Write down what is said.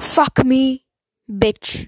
Fuck me, bitch.